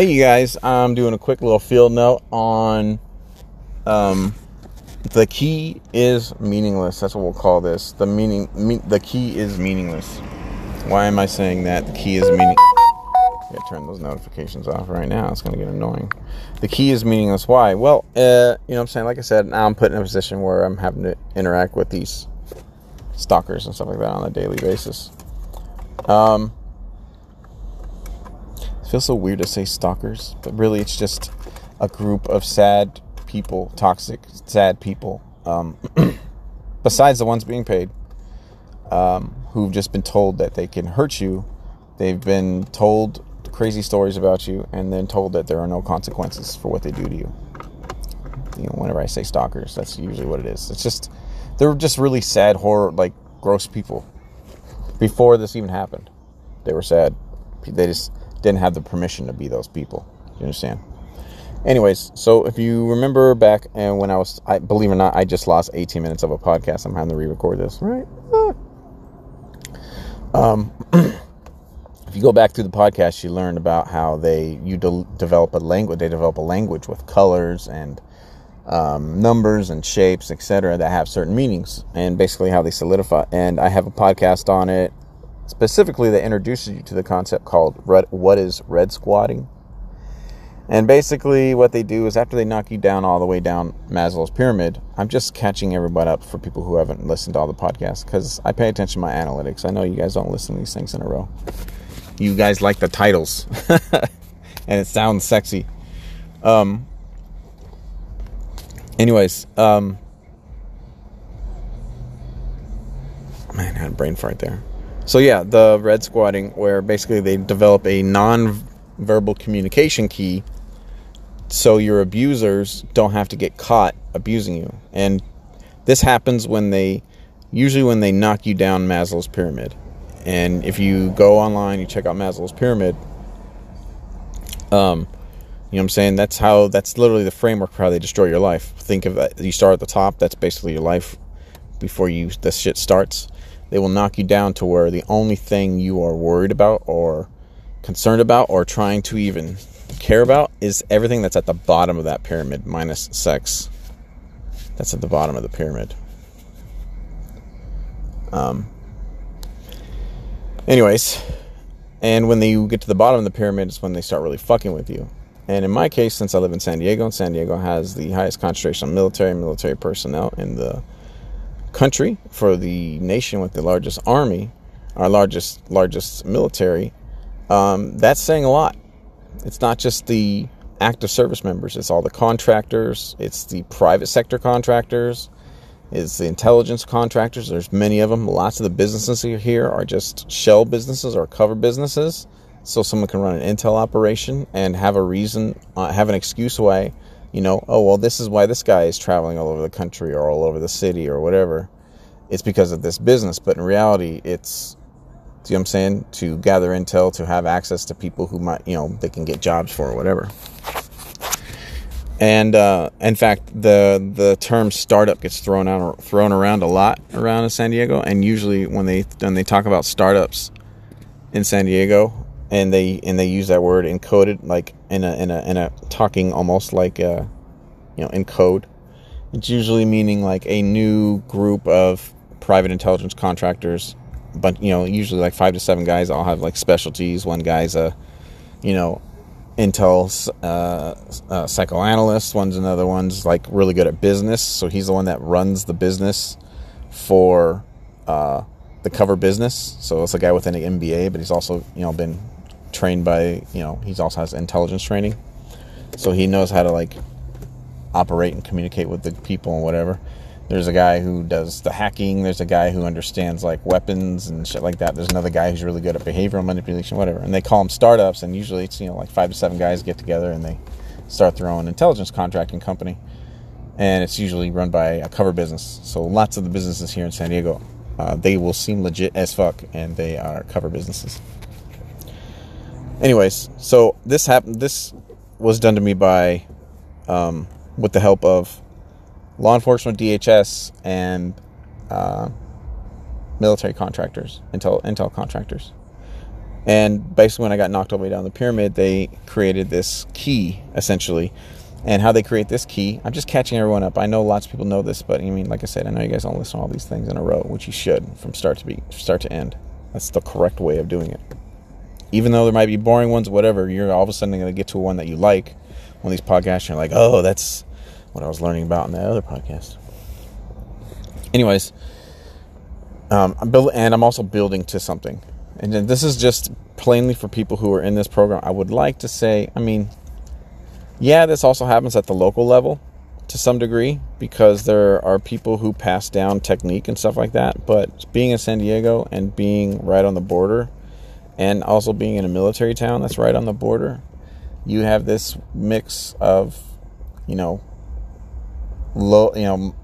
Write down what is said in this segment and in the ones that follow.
Hey, you guys, I'm doing a quick little field note on um, the key is meaningless. That's what we'll call this. The meaning, me, the key is meaningless. Why am I saying that? The key is meaning. Yeah, turn those notifications off right now. It's going to get annoying. The key is meaningless. Why? Well, uh, you know what I'm saying? Like I said, now I'm put in a position where I'm having to interact with these stalkers and stuff like that on a daily basis. Um, feels so weird to say stalkers, but really it's just a group of sad people, toxic, sad people, um, besides the ones being paid, um, who've just been told that they can hurt you. They've been told crazy stories about you and then told that there are no consequences for what they do to you. You know, whenever I say stalkers, that's usually what it is. It's just, they're just really sad, horror, like gross people. Before this even happened, they were sad. They just didn't have the permission to be those people. You understand? Anyways, so if you remember back and when I was, I believe it or not, I just lost 18 minutes of a podcast. I'm having to re-record this, right? Um, if you go back through the podcast, you learn about how they you de- develop a language. They develop a language with colors and um, numbers and shapes, etc., that have certain meanings, and basically how they solidify. And I have a podcast on it specifically that introduces you to the concept called red, what is red squatting and basically, what they do is after they knock you down all the way down Maslow's pyramid, I'm just catching everybody up for people who haven't listened to all the podcasts because I pay attention to my analytics. I know you guys don't listen to these things in a row. You guys like the titles, and it sounds sexy. Um. Anyways, um. Man, I had a brain fart there. So yeah, the red squatting, where basically they develop a non-verbal communication key so your abusers don't have to get caught abusing you. And this happens when they usually when they knock you down Maslow's pyramid. And if you go online, you check out Maslow's pyramid, um, you know what I'm saying? That's how that's literally the framework for how they destroy your life. Think of that you start at the top, that's basically your life before you this shit starts. They will knock you down to where the only thing you are worried about or concerned about or trying to even care about is everything that's at the bottom of that pyramid minus sex. That's at the bottom of the pyramid. Um, anyways, and when they get to the bottom of the pyramid is when they start really fucking with you. And in my case, since I live in San Diego, and San Diego has the highest concentration of military military personnel in the country for the nation with the largest army, our largest largest military, um, that's saying a lot it's not just the active service members, it's all the contractors, it's the private sector contractors, it's the intelligence contractors. There's many of them. Lots of the businesses here are just shell businesses or cover businesses. So someone can run an intel operation and have a reason, uh, have an excuse why, you know, oh, well, this is why this guy is traveling all over the country or all over the city or whatever. It's because of this business. But in reality, it's See what I'm saying? To gather intel, to have access to people who might, you know, they can get jobs for or whatever. And uh, in fact, the the term startup gets thrown out thrown around a lot around in San Diego. And usually, when they when they talk about startups in San Diego, and they and they use that word encoded like in a in a in a talking almost like a, you know in code. It's usually meaning like a new group of private intelligence contractors. But you know usually like five to seven guys all have like specialties. One guy's a you know intel uh, uh, psychoanalyst. One's another one's like really good at business. So he's the one that runs the business for uh, the cover business. So it's a guy with an mba but he's also you know been trained by you know he's also has intelligence training so he knows how to like operate and communicate with the people and whatever there's a guy who does the hacking. There's a guy who understands like weapons and shit like that. There's another guy who's really good at behavioral manipulation, whatever. And they call them startups. And usually it's you know like five to seven guys get together and they start their own intelligence contracting company. And it's usually run by a cover business. So lots of the businesses here in San Diego, uh, they will seem legit as fuck, and they are cover businesses. Anyways, so this happened. This was done to me by, um, with the help of law enforcement, DHS, and uh, military contractors, intel intel contractors. And basically, when I got knocked all the way down the pyramid, they created this key essentially. And how they create this key, I'm just catching everyone up. I know lots of people know this, but I mean, like I said, I know you guys don't listen to all these things in a row, which you should from start to be start to end. That's the correct way of doing it. Even though there might be boring ones, whatever, you're all of a sudden going to get to one that you like. One of these podcasts, you're like, oh, that's what I was learning about in that other podcast. Anyways, um, I'm building, and I'm also building to something. And this is just plainly for people who are in this program. I would like to say, I mean, yeah, this also happens at the local level to some degree because there are people who pass down technique and stuff like that. But being in San Diego and being right on the border, and also being in a military town that's right on the border, you have this mix of, you know, low, you know,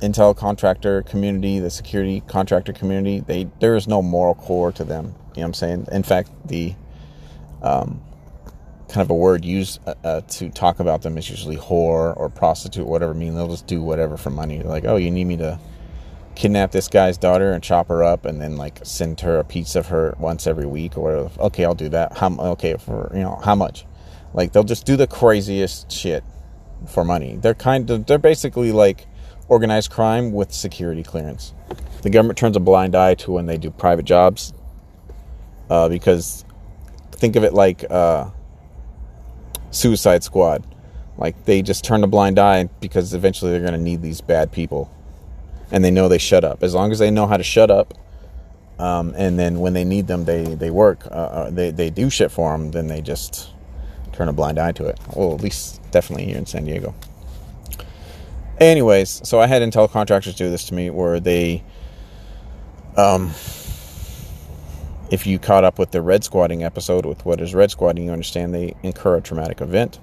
intel contractor community, the security contractor community, they there is no moral core to them. You know what I'm saying? In fact, the um, kind of a word used uh, uh, to talk about them is usually whore or prostitute, whatever. I mean, they'll just do whatever for money. They're like, oh, you need me to kidnap this guy's daughter and chop her up, and then like send her a piece of her once every week or. Okay, I'll do that. How okay for you know how much? Like they'll just do the craziest shit for money. They're kind of they're basically like organized crime with security clearance. The government turns a blind eye to when they do private jobs uh, because think of it like uh, Suicide Squad. Like they just turn a blind eye because eventually they're going to need these bad people, and they know they shut up. As long as they know how to shut up, um, and then when they need them, they they work. Uh, uh they they do shit for them. Then they just turn a blind eye to it. Well, at least definitely here in San Diego. Anyways, so I had Intel contractors do this to me where they, um, if you caught up with the red squatting episode with what is red squatting, you understand they incur a traumatic event.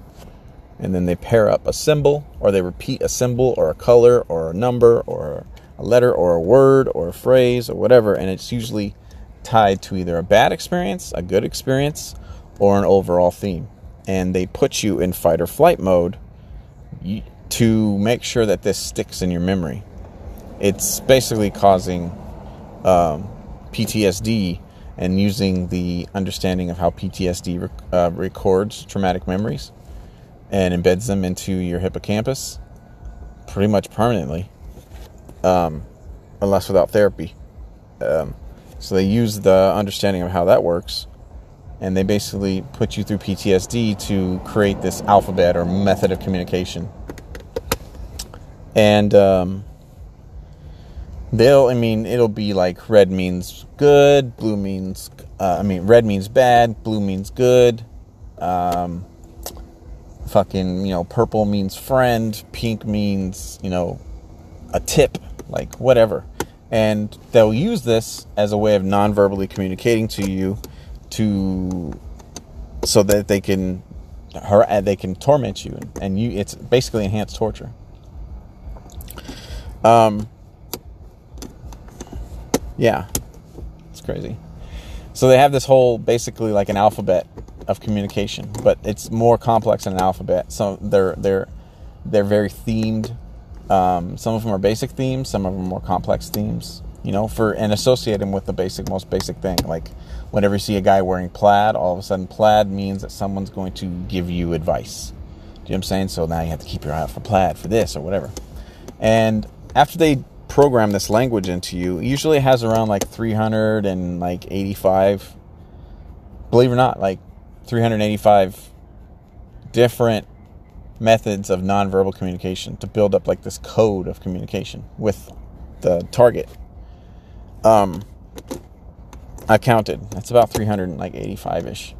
And then they pair up a symbol or they repeat a symbol or a color or a number or a letter or a word or a phrase or whatever. And it's usually tied to either a bad experience, a good experience, or an overall theme. And they put you in fight or flight mode to make sure that this sticks in your memory. It's basically causing um, PTSD and using the understanding of how PTSD rec- uh, records traumatic memories and embeds them into your hippocampus pretty much permanently, um, unless without therapy. Um, so they use the understanding of how that works and they basically put you through PTSD to create this alphabet or method of communication and um, they'll i mean it'll be like red means good blue means uh, i mean red means bad blue means good um, fucking you know purple means friend pink means you know a tip like whatever. And they'll use this as a way of non-verbally communicating to you to so that they can her they can torment you and you it's basically enhanced torture. Um, yeah, it's crazy. So they have this whole basically like an alphabet of communication, but it's more complex than an alphabet. So they're they're they're very themed. Um, some of them are basic themes, some of them are more complex themes. You know, for and associate them with the basic, most basic thing. Like whenever you see a guy wearing plaid, all of a sudden plaid means that someone's going to give you advice. Do you know what I'm saying? So now you have to keep your eye out for plaid for this or whatever. And after they program this language into you, usually it has around like 300 and like 85, believe it or not, like 385 different methods of nonverbal communication to build up like this code of communication with the target. Um, I counted. That's about 385 ish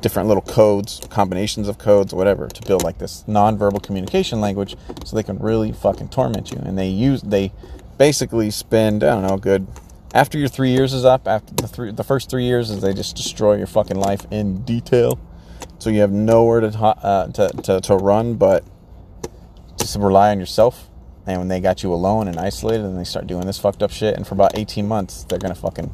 different little codes, combinations of codes, whatever, to build like this nonverbal communication language so they can really fucking torment you. And they use they basically spend, I don't know, good after your three years is up, after the three the first three years is they just destroy your fucking life in detail. So you have nowhere to uh, to, to, to run but just rely on yourself. And when they got you alone and isolated and they start doing this fucked up shit, and for about 18 months, they're gonna fucking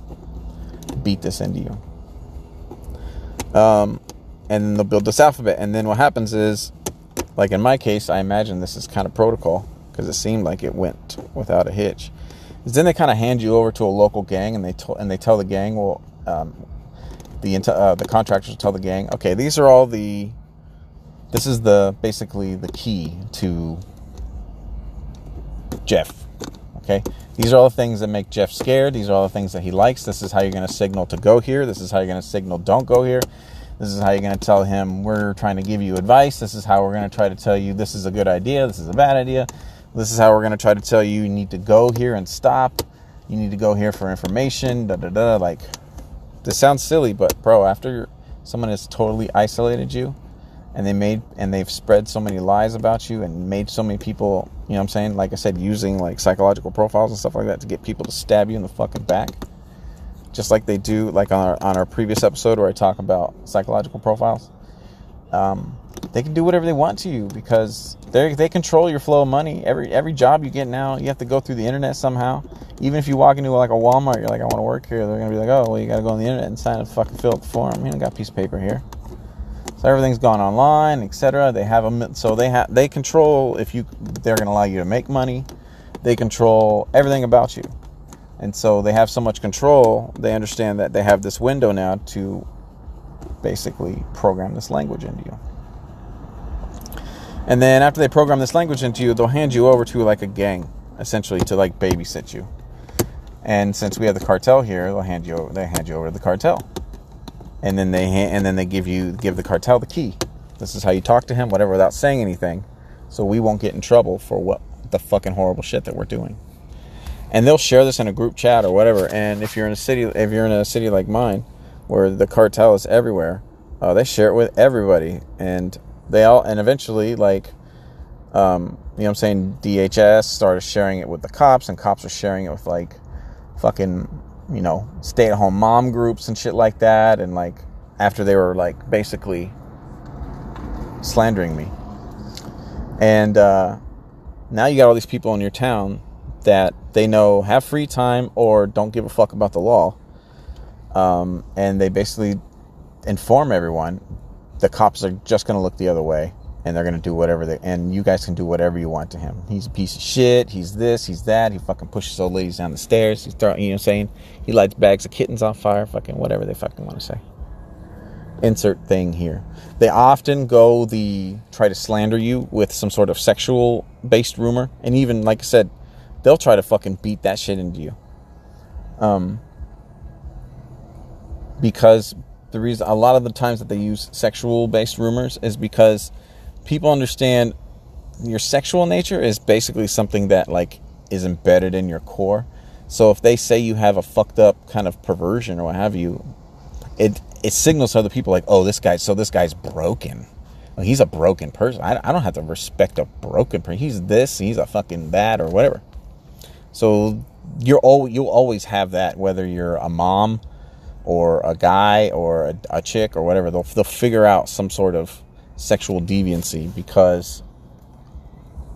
beat this into you. Um, and they'll build this alphabet. And then what happens is, like in my case, I imagine this is kind of protocol because it seemed like it went without a hitch. Then they kind of hand you over to a local gang and they and they tell the gang, well, um, the uh, the contractors tell the gang, okay, these are all the this is the basically the key to Jeff. Okay, these are all the things that make Jeff scared. These are all the things that he likes. This is how you're going to signal to go here. This is how you're going to signal don't go here. This is how you're going to tell him we're trying to give you advice. This is how we're going to try to tell you this is a good idea. This is a bad idea. This is how we're going to try to tell you you need to go here and stop. You need to go here for information. Da da da. Like this sounds silly, but bro, after someone has totally isolated you, and they made and they've spread so many lies about you and made so many people, you know what I'm saying? Like I said, using like psychological profiles and stuff like that to get people to stab you in the fucking back. Just like they do like on our on our previous episode where I talk about psychological profiles. Um, they can do whatever they want to you because they they control your flow of money. Every every job you get now, you have to go through the internet somehow. Even if you walk into like a Walmart, you're like, I want to work here. They're gonna be like, oh, well, you got to go on the internet and sign a fucking fill out the form. You don't got a piece of paper here. So everything's gone online, etc. They have a so they have they control if you they're gonna allow you to make money. They control everything about you, and so they have so much control. They understand that they have this window now to basically program this language into you. And then after they program this language into you, they'll hand you over to like a gang, essentially to like babysit you. And since we have the cartel here, they'll hand you over, they hand you over to the cartel. And then they and then they give you give the cartel the key. This is how you talk to him, whatever, without saying anything, so we won't get in trouble for what the fucking horrible shit that we're doing. And they'll share this in a group chat or whatever. And if you're in a city, if you're in a city like mine, where the cartel is everywhere, uh, they share it with everybody, and they all and eventually like um, you know what I'm saying DHS started sharing it with the cops and cops are sharing it with like fucking you know stay at home mom groups and shit like that and like after they were like basically slandering me. And uh, now you got all these people in your town that they know have free time or don't give a fuck about the law. Um, and they basically inform everyone the cops are just going to look the other way and they're going to do whatever they and you guys can do whatever you want to him. He's a piece of shit. He's this. He's that. He fucking pushes old ladies down the stairs. He's throwing, you know, what I'm saying he lights bags of kittens on fire. Fucking whatever they fucking want to say. Insert thing here. They often go the try to slander you with some sort of sexual based rumor, and even like I said, they'll try to fucking beat that shit into you. Um, because the reason a lot of the times that they use sexual based rumors is because people understand your sexual nature is basically something that like is embedded in your core. So if they say you have a fucked up kind of perversion or what have you, it it signals to other people like, oh, this guy, so this guy's broken. He's a broken person. I, I don't have to respect a broken person. He's this, he's a fucking that or whatever. So you're all you'll always have that whether you're a mom or a guy or a, a chick or whatever, they'll, they'll figure out some sort of sexual deviancy because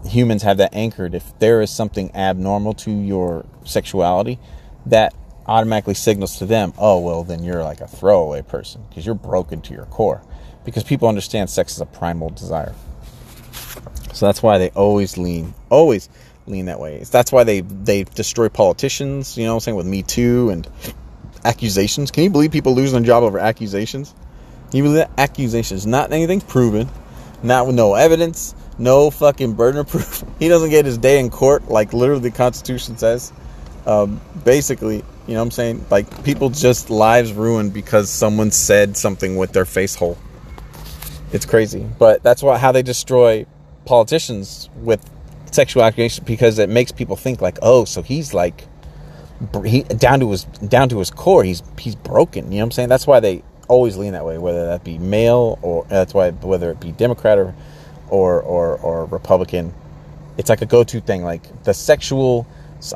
humans have that anchored. If there is something abnormal to your sexuality, that automatically signals to them, oh, well, then you're like a throwaway person because you're broken to your core. Because people understand sex is a primal desire. So that's why they always lean, always lean that way. That's why they, they destroy politicians, you know what I'm saying, with Me Too and accusations. Can you believe people losing their job over accusations? Can you believe that? Accusations. Not anything's proven. Not with no evidence. No fucking burden of proof. He doesn't get his day in court like literally the Constitution says. Um, basically, you know what I'm saying? Like people just lives ruined because someone said something with their face hole. It's crazy. But that's why how they destroy politicians with sexual accusations because it makes people think like, oh, so he's like he down to his down to his core he's he's broken you know what i'm saying? That's why they always lean that way whether that be male or that's why whether it be democrat or or or, or republican it's like a go-to thing like the sexual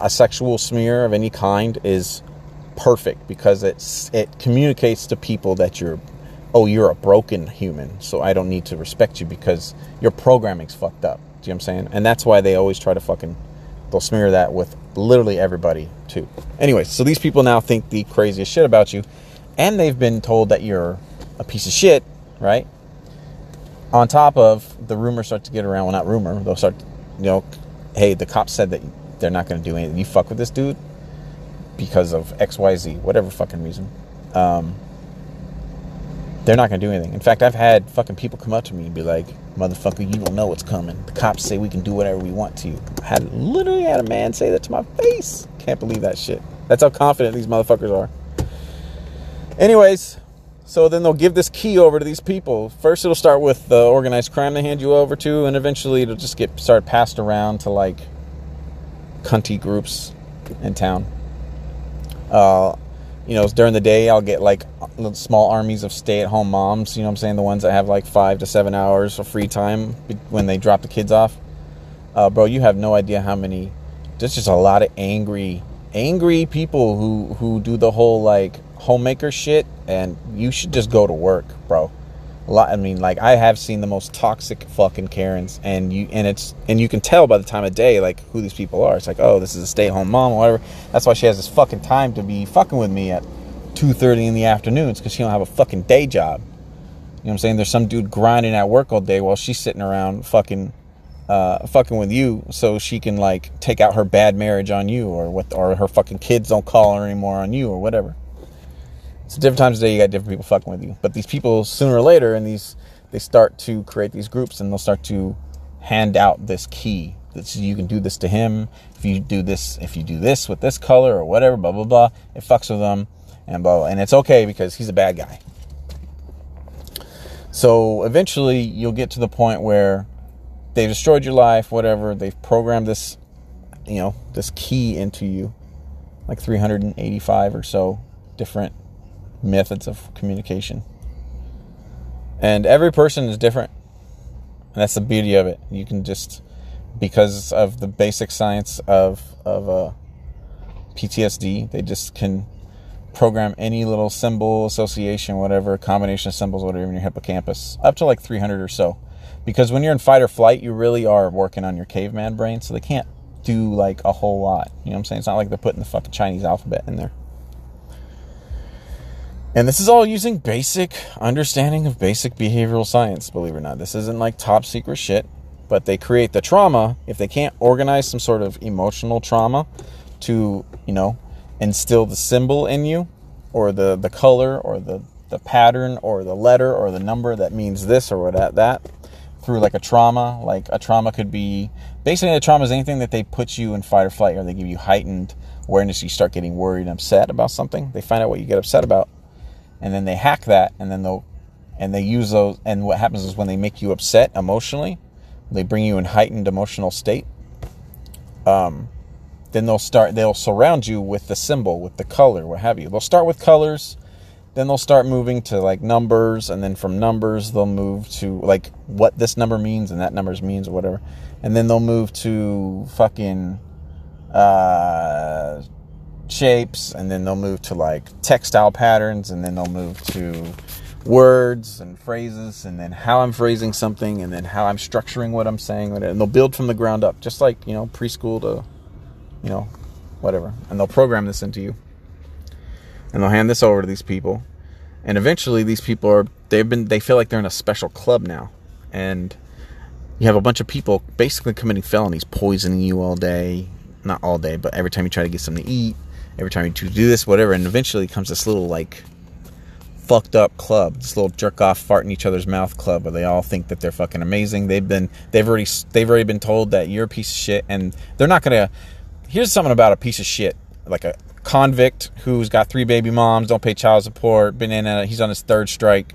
a sexual smear of any kind is perfect because it's it communicates to people that you're oh you're a broken human so i don't need to respect you because your programming's fucked up do you know what i'm saying? And that's why they always try to fucking they'll smear that with literally everybody too. Anyway, so these people now think the craziest shit about you, and they've been told that you're a piece of shit, right? On top of the rumors start to get around, well, not rumor, they'll start, you know, hey, the cops said that they're not going to do anything. You fuck with this dude because of X, Y, Z, whatever fucking reason. Um, they're not gonna do anything. In fact, I've had fucking people come up to me and be like, "Motherfucker, you don't know what's coming. The cops say we can do whatever we want to." I had literally had a man say that to my face. Can't believe that shit. That's how confident these motherfuckers are. Anyways, so then they'll give this key over to these people. First, it'll start with the organized crime they hand you over to, and eventually it'll just get start passed around to like cunty groups in town. Uh, you know, during the day, I'll get like small armies of stay at home moms, you know what I'm saying? The ones that have like five to seven hours of free time when they drop the kids off. Uh, bro, you have no idea how many, there's just a lot of angry, angry people who, who do the whole like homemaker shit, and you should just go to work, bro. Lot, I mean, like I have seen the most toxic fucking Karens, and you and it's and you can tell by the time of day like who these people are. It's like, oh, this is a stay-at-home mom or whatever. That's why she has this fucking time to be fucking with me at two thirty in the afternoons because she don't have a fucking day job. You know what I'm saying? There's some dude grinding at work all day while she's sitting around fucking, uh, fucking with you, so she can like take out her bad marriage on you, or what, or her fucking kids don't call her anymore on you, or whatever. So different times of day, you got different people fucking with you. But these people, sooner or later, and these they start to create these groups, and they'll start to hand out this key that you can do this to him. If you do this, if you do this with this color or whatever, blah blah blah, it fucks with them, and blah, blah. and it's okay because he's a bad guy. So eventually, you'll get to the point where they've destroyed your life, whatever. They've programmed this, you know, this key into you, like 385 or so different methods of communication. And every person is different. And that's the beauty of it. You can just, because of the basic science of, of uh, PTSD, they just can program any little symbol, association, whatever, combination of symbols, whatever in your hippocampus, up to like 300 or so. Because when you're in fight or flight, you really are working on your caveman brain, so they can't do like a whole lot. You know what I'm saying? It's not like they're putting the fucking Chinese alphabet in there. And this is all using basic understanding of basic behavioral science, believe it or not. This isn't like top secret shit, but they create the trauma if they can't organize some sort of emotional trauma to, you know, instill the symbol in you or the, the color or the, the pattern or the letter or the number that means this or what that, that through like a trauma. Like a trauma could be basically a trauma is anything that they put you in fight or flight or they give you heightened awareness. You start getting worried and upset about something. They find out what you get upset about and then they hack that and then they'll and they use those and what happens is when they make you upset emotionally they bring you in heightened emotional state um, then they'll start they'll surround you with the symbol with the color what have you. They'll start with colors then they'll start moving to like numbers and then from numbers they'll move to like what this number means and that numbers means or whatever. And then they'll move to fucking uh shapes and then they'll move to like textile patterns and then they'll move to words and phrases and then how I'm phrasing something and then how I'm structuring what I'm saying and they'll build from the ground up just like you know preschool to you know whatever. And they'll program this into you. And they'll hand this over to these people. And eventually these people are they've been they feel like they're in a special club now. And you have a bunch of people basically committing felonies poisoning you all day. Not all day but every time you try to get something to eat every time you do this, whatever, and eventually comes this little like fucked up club, this little jerk off fart in each other's mouth club where they all think that they're fucking amazing. They've been they've already they've already been told that you're a piece of shit, and they're not gonna. Here's something about a piece of shit, like a convict who's got three baby moms, don't pay child support, been in a, he's on his third strike.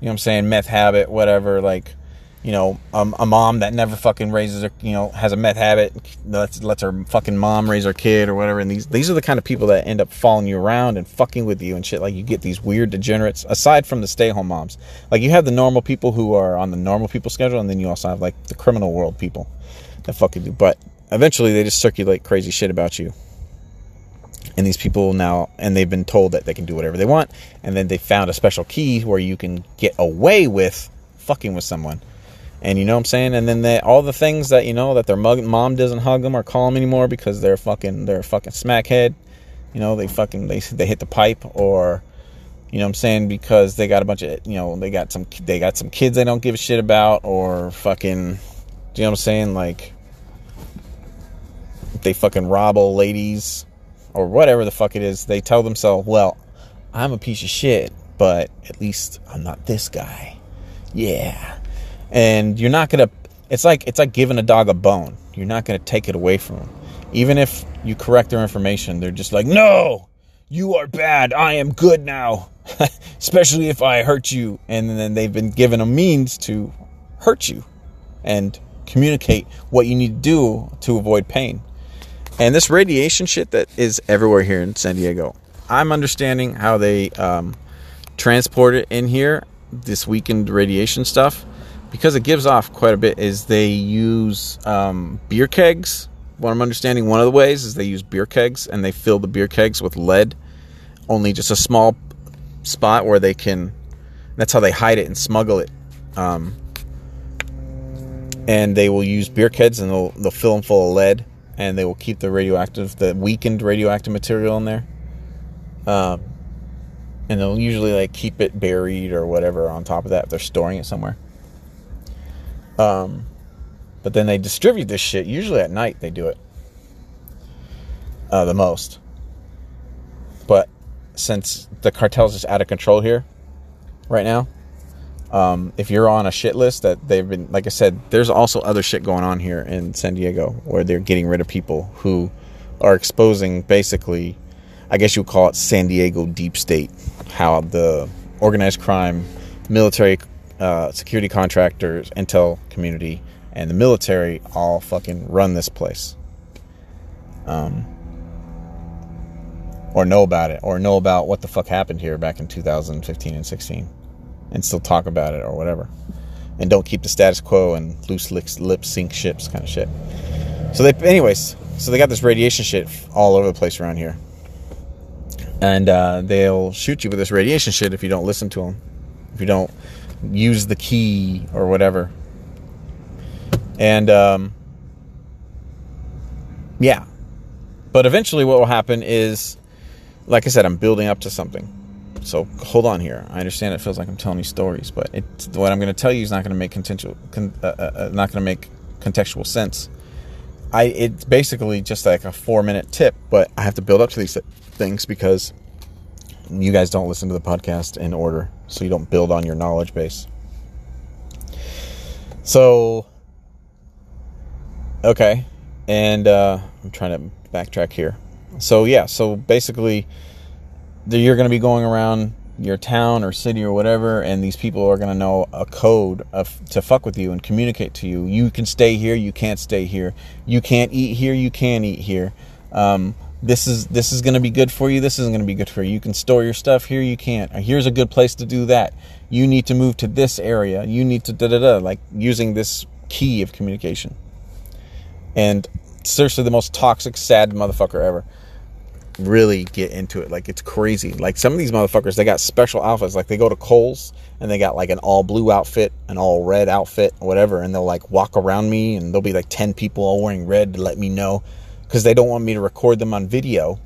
You know what I'm saying? Meth habit, whatever. Like you know, um, a mom that never fucking raises her, you know, has a meth habit, lets, lets her fucking mom raise her kid or whatever. And these, these are the kind of people that end up following you around and fucking with you and shit. Like you get these weird degenerates, aside from the stay home moms. Like you have the normal people who are on the normal people schedule, and then you also have like the criminal world people that fucking do. But eventually they just circulate crazy shit about you. And these people now, and they've been told that they can do whatever they want. And then they found a special key where you can get away with fucking with someone and you know what I'm saying? And then they, all the things that you know that their mom doesn't hug them or call them anymore because they're fucking they're fucking smackhead. You know they fucking they they hit the pipe or you know what I'm saying because they got a bunch of you know they got some they got some kids they don't give a shit about or fucking you know what I'm saying like they fucking rob old ladies or whatever the fuck it is. They tell themselves, well, I'm a piece of shit but at least I'm not this guy. Yeah. And you're not to it's like it's like giving a dog a bone. You're not to take it away from them. Even if you correct their information, they're just like, "No, you are bad. I am good now." Especially if I hurt you, and then they've been given a means to hurt you and communicate what you need to do to avoid pain. And this radiation shit that is everywhere here in San Diego, I'm understanding how they um, transport it in here, this weakened radiation stuff because it gives off quite a bit, is they use um, beer kegs. What I'm understanding, one of the ways is they use beer kegs and they fill the beer kegs with lead. Only just a small spot where they can. That's how they hide it and smuggle it. Um, and they will use beer kegs and they'll they'll fill them full of lead and they will keep the radioactive, the weakened radioactive material in there. Um, and they'll usually like keep it buried or whatever on top of that if they're storing it somewhere. Um, but then they distribute this shit. Usually at night they do it. Uh, the most. But since the cartel's just out of control here right now, um, if you're on a shit list that they've been, like I said, there's also other shit going on here in San Diego where they're getting rid of people who are exposing basically, I guess you would call it San Diego deep state, how the organized crime, military uh, security contractors, intel community, and the military all fucking run this place. Um, or know about it, or know about what the fuck happened here back in 2015 and 16, and still talk about it or whatever. And don't keep the status quo and loose lip sync ships kind of shit. So they, anyways, so they got this radiation shit all over the place around here, and uh, they'll shoot you with this radiation shit if you don't listen to them, if you don't use the key or whatever. And um, yeah, but eventually, what will happen is, like I said, I'm building up to something. So hold on here. I understand it feels like I'm telling you stories, but it, what I'm going to tell you is not going to make contextual, con, uh, uh, uh not going to make contextual sense. I it's basically just like a four minute tip, but I have to build up to these things because you guys don't listen to the podcast in order, so you don't build on your knowledge base. So, okay, and uh, I'm trying to backtrack here. So yeah, so basically, you're going to be going around your town or city or whatever, and these people are going to know a code of, to fuck with you and communicate to you. You can stay here, you can't stay here. You can't eat here, you can eat here. Um, this is this is going to be good for you this isn't going to be good for you. You can store your stuff here you can't. Here's a good place to do that. You need to move to this area. You need to da da da like using this key of communication. And seriously the most toxic sad motherfucker ever. Really get into it. Like it's crazy. Like some of these motherfuckers they got special outfits. Like they go to Kohl's and they got like an all blue outfit an all red outfit whatever. And they'll like walk around me and there'll be like 10 people all wearing red to let me know because they don't want me to record them on video.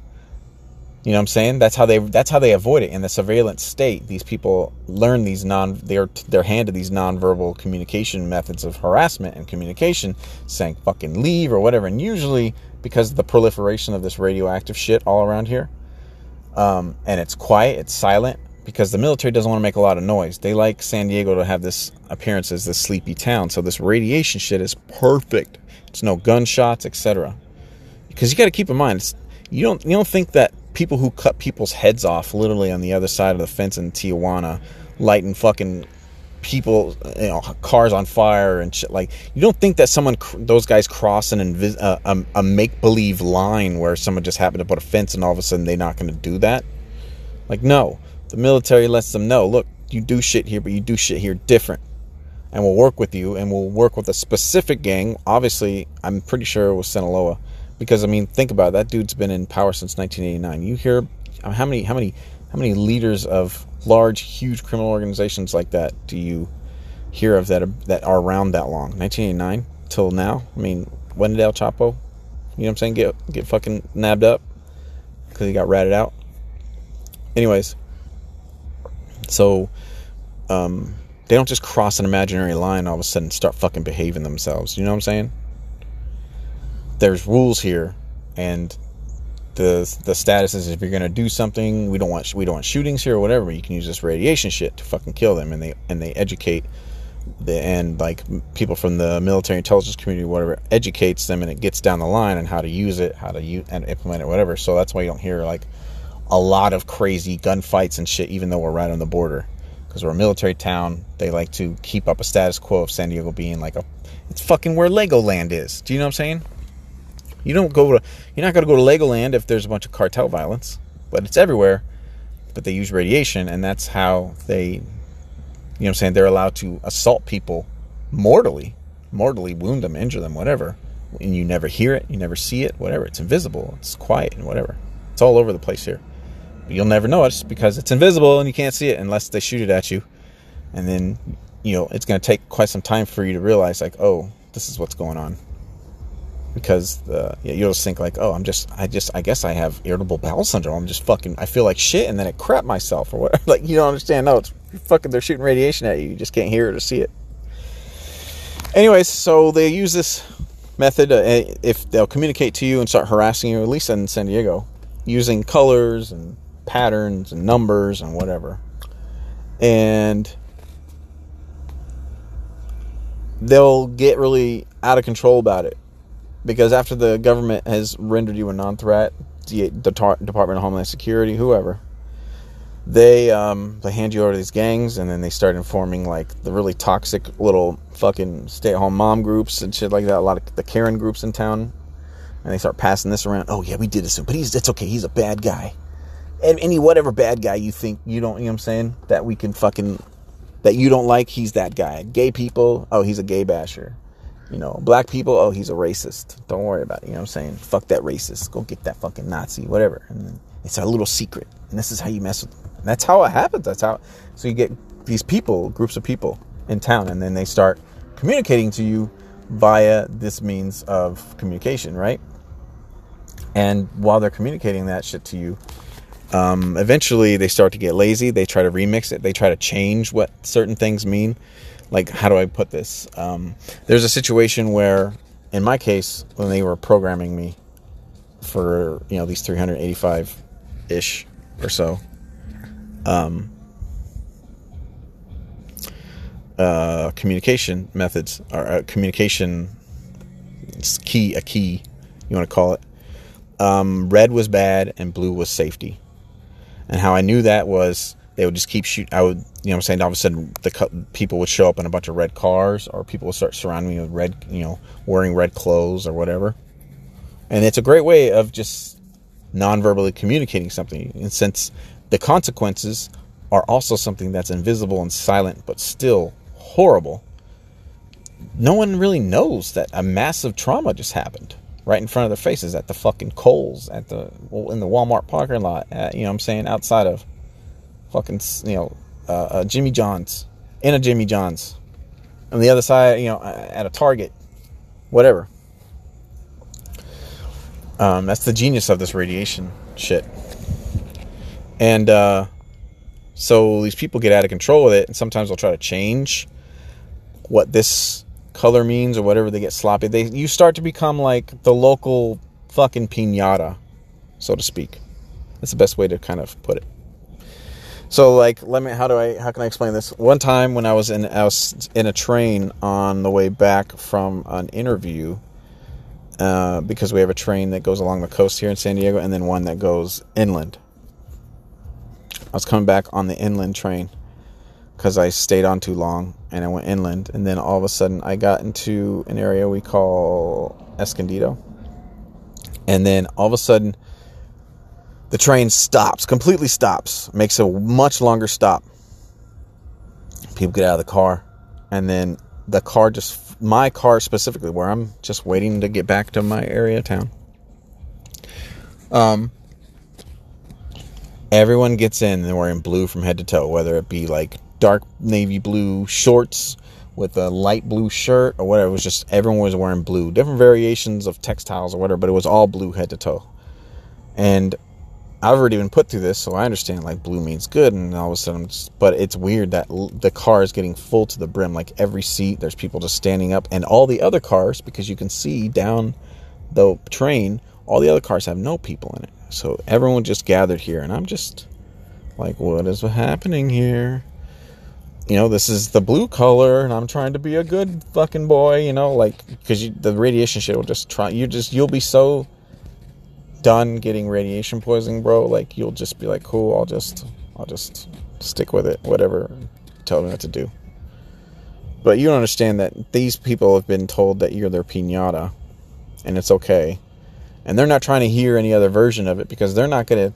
You know what I'm saying? That's how they that's how they avoid it in the surveillance state. These people learn these non they're they're handed these nonverbal communication methods of harassment and communication, saying fucking leave or whatever. And usually because of the proliferation of this radioactive shit all around here, um, and it's quiet, it's silent because the military doesn't want to make a lot of noise. They like San Diego to have this appearance as this sleepy town, so this radiation shit is perfect. It's no gunshots, etc because you got to keep in mind you don't you don't think that people who cut people's heads off literally on the other side of the fence in Tijuana, lighting fucking people, you know, cars on fire and shit. Like you don't think that someone those guys cross an invis- uh, a, a make believe line where someone just happened to put a fence and all of a sudden they're not going to do that. Like no, the military lets them know. Look, you do shit here, but you do shit here different and we'll work with you and we'll work with a specific gang. Obviously, I'm pretty sure it was Sinaloa because I mean, think about it. That dude's been in power since 1989. You hear how many how many how many leaders of large, huge criminal organizations like that do you hear of that are, that are around that long? 1989 till now. I mean, when did El Chapo, you know what I'm saying, get get fucking nabbed up because he got ratted out? Anyways, so um, they don't just cross an imaginary line all of a sudden start fucking behaving themselves. You know what I'm saying? There's rules here and the the status is if you're gonna do something, we don't want we don't want shootings here or whatever. You can use this radiation shit to fucking kill them, and they and they educate the and like people from the military intelligence community, whatever, educates them, and it gets down the line on how to use it, how to use and implement it, whatever. So that's why you don't hear like a lot of crazy gunfights and shit, even though we're right on the border, because we're a military town. They like to keep up a status quo of San Diego being like a, it's fucking where Legoland is. Do you know what I'm saying? You don't go to, you're not going to go to Legoland if there's a bunch of cartel violence, but it's everywhere. But they use radiation, and that's how they, you know what I'm saying, they're allowed to assault people mortally, mortally wound them, injure them, whatever. And you never hear it, you never see it, whatever. It's invisible, it's quiet, and whatever. It's all over the place here. But you'll never know it because it's invisible and you can't see it unless they shoot it at you. And then, you know, it's going to take quite some time for you to realize, like, oh, this is what's going on because the, you'll just think like, oh, I'm just, I just, I guess I have irritable bowel syndrome. I'm just fucking, I feel like shit, and then I crap myself or what? Like you don't understand. No, it's fucking. They're shooting radiation at you. You just can't hear it or see it. Anyways, so they use this method uh, if they'll communicate to you and start harassing you, at least in San Diego, using colors and patterns and numbers and whatever, and they'll get really out of control about it because after the government has rendered you a non-threat, the, Department of Homeland Security, whoever, they um, they hand you over to these gangs, and then they start informing like the really toxic little fucking stay-at-home mom groups and shit like that. A lot of the Karen groups in town, and they start passing this around. Oh yeah, we did this, but he's it's okay. He's a bad guy, and any whatever bad guy you think you don't, you know what I'm saying, that we can fucking that you don't like, he's that guy. Gay people, oh he's a gay basher. You know, black people, oh, he's a racist. Don't worry about it. You know what I'm saying? Fuck that racist. Go get that fucking Nazi, whatever. And it's a little secret. And this is how you mess with them. And that's how it happens. That's how. So you get these people, groups of people in town, and then they start communicating to you via this means of communication, right? And while they're communicating that shit to you, um, eventually they start to get lazy. They try to remix it. They try to change what certain things mean like how do I put this? Um, there's a situation where, in my case, when they were programming me for you know these 385 ish or so, um, uh, communication methods or uh, communication key a key you want to call it. Um, red was bad and blue was safety, and how I knew that was they would just keep shooting. I would, you know, I'm saying all of a sudden the people would show up in a bunch of red cars, or people would start surrounding me with red, you know, wearing red clothes or whatever. And it's a great way of just non-verbally communicating something. And since the consequences are also something that's invisible and silent, but still horrible, no one really knows that a massive trauma just happened right in front of their faces at the fucking Kohl's, at the in the Walmart parking lot, at, you know, I'm saying outside of fucking you know uh, uh, Jimmy John's in a Jimmy John's, on the other side, you know, at a Target, whatever. Um, that's the genius of this radiation shit. And uh, so these people get out of control with it, and sometimes they'll try to change what this color means or whatever. They get sloppy. They you start to become like the local fucking pinata, so to speak. That's the best way to kind of put it. So like, let me. How do I? How can I explain this? One time when I was in, I was in a train on the way back from an interview, uh, because we have a train that goes along the coast here in San Diego, and then one that goes inland. I was coming back on the inland train because I stayed on too long, and I went inland, and then all of a sudden I got into an area we call Escondido, and then all of a sudden the train stops, completely stops, makes a much longer stop. People get out of the car, and then the car just, my car specifically, where I'm just waiting to get back to my area of town. Um, everyone gets in and they're wearing blue from head to toe, whether it be like dark navy blue shorts with a light blue shirt or whatever. It was just everyone was wearing blue, different variations of textiles or whatever, but it was all blue head to toe. And I've already been put through this, so I understand like blue means good, and all of a sudden, just, but it's weird that l- the car is getting full to the brim. Like every seat, there's people just standing up, and all the other cars, because you can see down the train, All the other cars have no people in it. So everyone just gathered here, and I'm just like, what is happening here? You know, this is the blue color, and I'm trying to be a good fucking boy. You know, like because the radiation shit will just try. You just you'll be so done getting radiation poisoning, bro. Like you'll just be like, cool. I'll just I'll just stick with it. Whatever. Tell me what to do. But you don't understand that these people have been told that you're their pinata, and it's okay and they're not trying to hear any other version of it because they're not to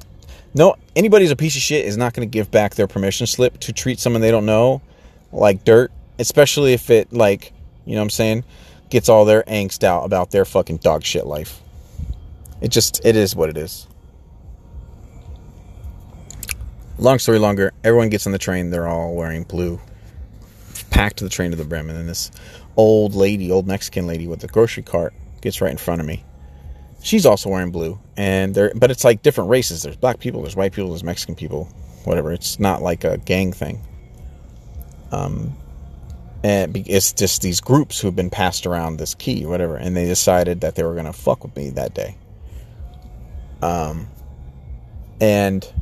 no anybody's a piece of shit is not to give back their permission slip to treat someone they don't know like dirt especially if it like you know what i'm saying gets all their angst out about their fucking dog shit life it just it is what it is. Long story longer everyone gets on the train they're all wearing blue packed the train to the brim and then this old lady old mexican lady with the grocery cart gets right in front of me. She's also wearing blue and there but it's like different races. There's black people there's white people there's mexican people whatever. It's not like a gang thing. Um and it's just these groups who've been passed around this key whatever and they decided that they were going to fuck with me that day um and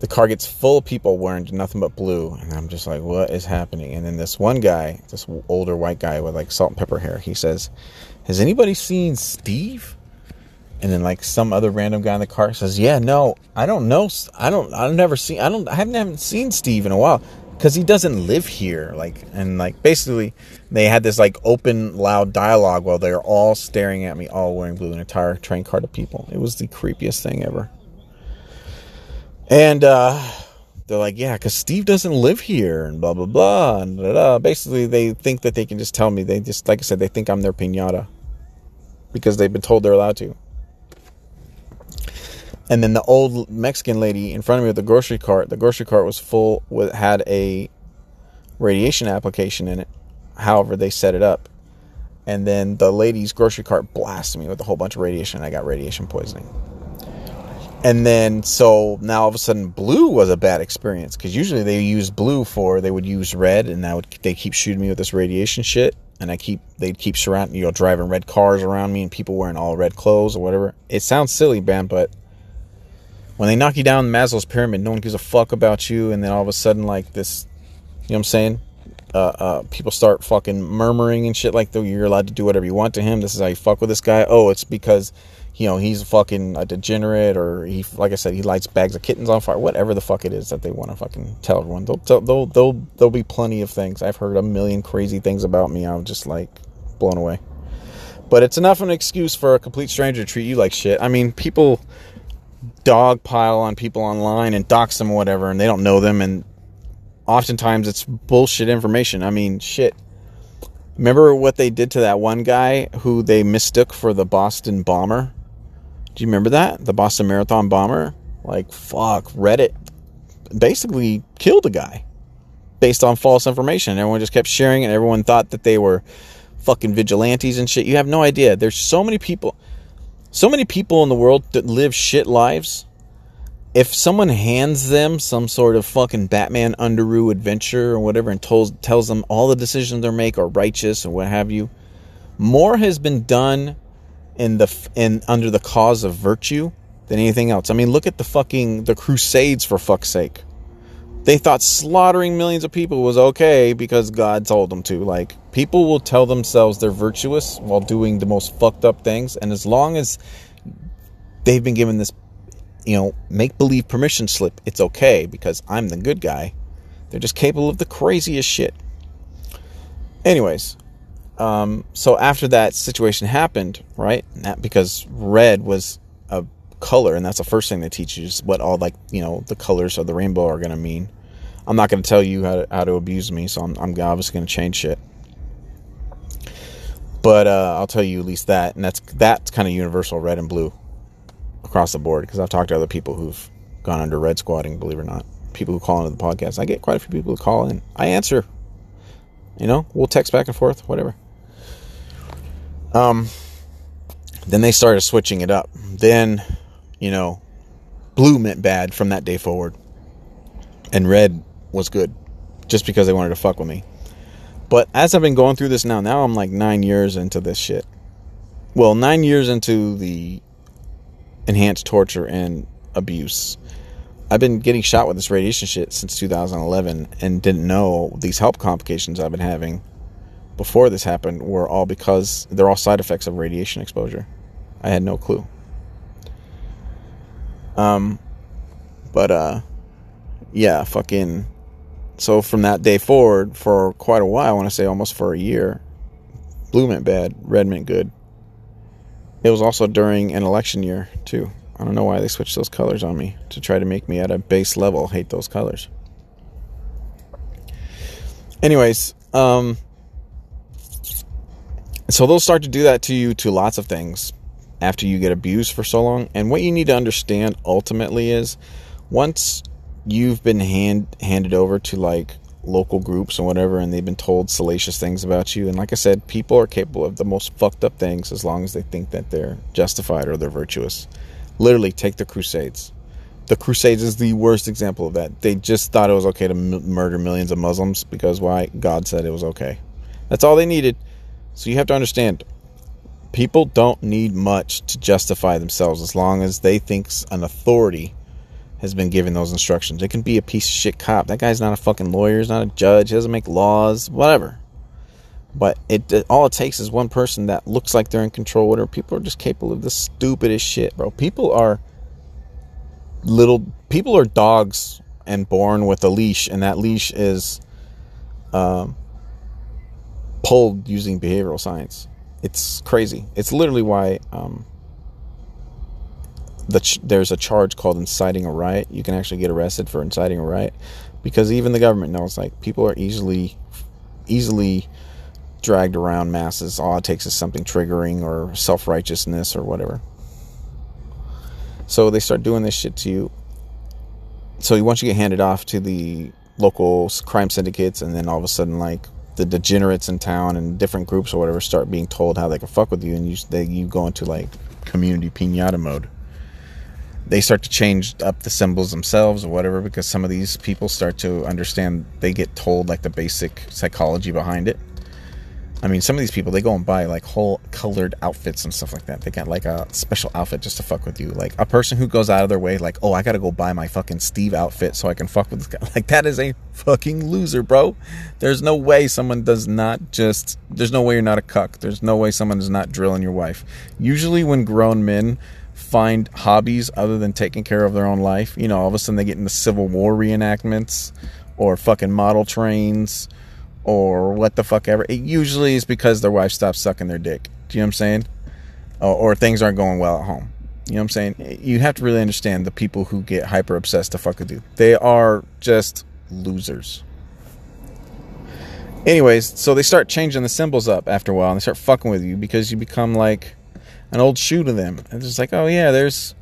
the car gets full of people wearing nothing but blue and i'm just like what is happening and then this one guy this older white guy with like salt and pepper hair he says has anybody seen Steve? And then like some other random guy in the car says, yeah, no, I don't know. I don't, I've never seen, I don't, I haven't, haven't seen Steve in a while because he doesn't live here. Like, and like basically they had this like open, loud dialogue while they're all staring at me, all wearing blue, an entire train car of people. It was the creepiest thing ever. And, uh, they're like, yeah, because Steve doesn't live here, and blah blah blah, and blah, blah. basically they think that they can just tell me. They just, like I said, they think I'm their pinata because they've been told they're allowed to. And then the old Mexican lady in front of me with the grocery cart, the grocery cart was full, with, had a radiation application in it. However, they set it up. And then the lady's grocery cart blasted me with a whole bunch of radiation. I got radiation poisoning. And then, so now all of a sudden, blue was a bad experience because usually they use blue for they would use red, and now they keep shooting me with this radiation shit, and I keep they'd keep surrounding you know driving red cars around me and people wearing all red clothes or whatever. It sounds silly, man, but when they knock you down Maslow's pyramid, no one gives a fuck about you, and then all of a sudden, like this, you know what I'm saying? Uh, uh, people start fucking murmuring and shit like, you're allowed to do whatever you want to him. This is how you fuck with this guy. Oh, it's because you know, he's fucking a degenerate or he, like I said, he lights bags of kittens on fire, whatever the fuck it is that they want to fucking tell everyone. They'll, they'll, they'll, there'll be plenty of things. I've heard a million crazy things about me. I'm just like blown away. But it's enough of an excuse for a complete stranger to treat you like shit. I mean, people dogpile on people online and dox them whatever, and they don't know them, and oftentimes it's bullshit information. I mean, shit. Remember what they did to that one guy who they mistook for the Boston bomber? Do you remember that? The Boston Marathon bomber? Like, fuck, Reddit basically killed a guy based on false information. Everyone just kept sharing and everyone thought that they were fucking vigilantes and shit. You have no idea. There's so many people, so many people in the world that live shit lives. If someone hands them some sort of fucking Batman Underoos adventure or whatever and tells, tells them all the decisions they make are righteous or what have you, more has been done in the in under the cause of virtue than anything else. I mean, look at the fucking the Crusades for fuck's sake. They thought slaughtering millions of people was okay because God told them to. Like people will tell themselves they're virtuous while doing the most fucked up things, and as long as they've been given this, you know, make believe permission slip, it's okay because I'm the good guy. They're just capable of the craziest shit. Anyways, um, so after that situation happened, right? Not because red was a color, and that's the first thing they teach you is what all like you know the colors of the rainbow are going to mean. I'm not going to tell you how to, how to abuse me, so I'm, I'm obviously going to change shit. But uh, I'll tell you at least that, and that's that's kind of universal, red and blue, across the board. Because I've talked to other people who've gone under red squatting, believe it or not. People who call into the podcast, I get quite a few people who call in. I answer. You know, we'll text back and forth, whatever. Um, then they started switching it up. Then, you know, blue meant bad from that day forward, and red was good, just because they wanted to fuck with me. But as I've been going through this now, now I'm like nine years into this shit. well, nine years into the enhanced torture and abuse, I've been getting shot with this radiation shit since 2011 and didn't know these health complications I've been having before this happened were all because they're all side effects of radiation exposure. I had no clue. Um, but uh, yeah, fucking. So from that day forward, for quite a while, I want to say almost for a year, blue meant bad, red meant good. It was also during an election year too. I don't know why they switched those colors on me to try to make me at a base level hate those colors. Anyways, um, so they'll start to do that to you to lots of things after you get abused for so long. And what you need to understand ultimately is once you've been hand handed over to like local groups and whatever and they've been told salacious things about you and like I said, people are capable of the most fucked up things as long as they think that they're justified or they're virtuous. Literally take the crusades. The crusades is the worst example of that. They just thought it was okay to m- murder millions of Muslims because why? God said it was okay. That's all they needed so you have to understand people don't need much to justify themselves as long as they think an authority has been given those instructions. It can be a piece of shit cop. That guy's not a fucking lawyer, he's not a judge, he doesn't make laws, whatever. But it, all it takes is one person that looks like they're in control. Whatever people are just capable of the stupidest shit, bro. People are little people are dogs and born with a leash, and that leash is um, pulled using behavioral science. It's crazy. It's literally why um, the ch- there's a charge called inciting a riot. You can actually get arrested for inciting a riot because even the government knows like people are easily easily dragged around masses. All it takes is something triggering or self righteousness or whatever. So they start doing this shit to you. So once you get handed off to the local crime syndicates, and then all of a sudden, like the degenerates in town and different groups or whatever start being told how they can fuck with you, and you they you go into like community pinata mode. They start to change up the symbols themselves or whatever because some of these people start to understand. They get told like the basic psychology behind it, I mean, some of these people they go and buy like whole colored outfits and stuff like that. They got like a special outfit just to fuck with you. Like a person who goes out of their way, like, oh, I gotta go buy my fucking Steve outfit so I can fuck with this guy. Like that is a fucking loser, bro. There's no way someone does not just. There's no way you're not a cuck. There's no way someone is not drilling your wife. Usually, when grown men find hobbies other than taking care of their own life, you know, all of a sudden they get into Civil War reenactments or fucking model trains or what the fuck ever. It usually is because their wife stops sucking their dick. Do you know what I'm saying? Or, or, things aren't going well at home. You know what I'm saying? You have to really understand the people who get hyper obsessed to fuck with you. They are just losers. Anyways, so they start changing the symbols up after a while and they start fucking with you because you become like an old shoe to them. And it's like, oh yeah, there's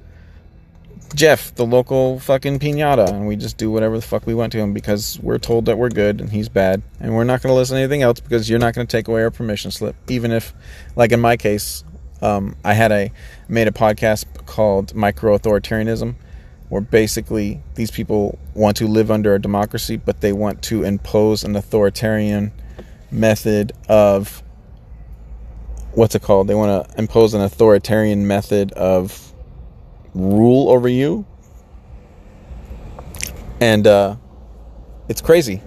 Jeff, the local fucking pinata, and we just do whatever the fuck we want to him because we're told that we're good and he's bad, and we're not going to listen to anything else because you're not going to take away our permission slip. Even if, like in my case, um, I had a made a podcast called Micro Authoritarianism, where basically these people want to live under a democracy, but they want to impose an authoritarian method of what's it called? They want to impose an authoritarian method of rule over you. And uh, it's crazy.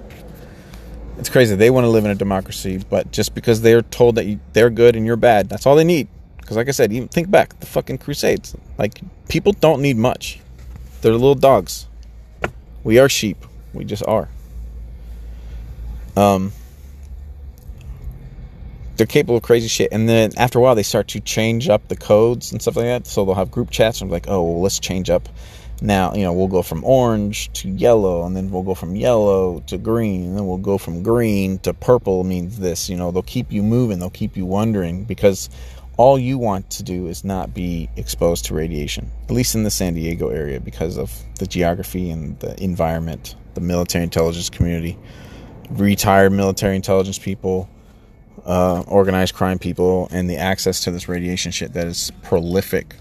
It's crazy. They want to live in a democracy, but just because they're told that you, they're good and you're bad, that's all they need. Because, like I said, even think back the fucking Crusades. Like people don't need much. They're little dogs. We are sheep. We just are. Um, they're capable of crazy shit. And then after a while, they start to change up the codes and stuff like that. So they'll have group chats and like, oh, well, let's change up. Now, you know, we'll go from orange to yellow, and then we'll go from yellow to green, and then we'll go from green to purple means this. You know, they'll keep you moving, they'll keep you wondering because all you want to do is not be exposed to radiation, at least in the San Diego area because of the geography and the environment, the military intelligence community, retired military intelligence people uh, organized crime people and the access to this radiation shit that is prolific.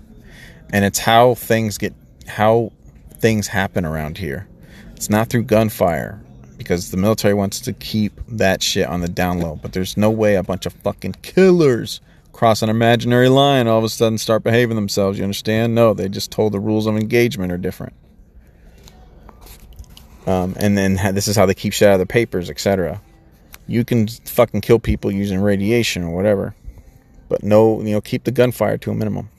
And it's how things get, how things happen around here. It's not through gunfire because the military wants to keep that shit on the down low. But there's no way a bunch of fucking killers cross an imaginary line, all of a sudden start behaving themselves. You understand? No, they just told the rules of engagement are different. Um, and then this is how they keep shit out of the papers, etc. You can fucking kill people using radiation or whatever, but no, you know, keep the gunfire to a minimum.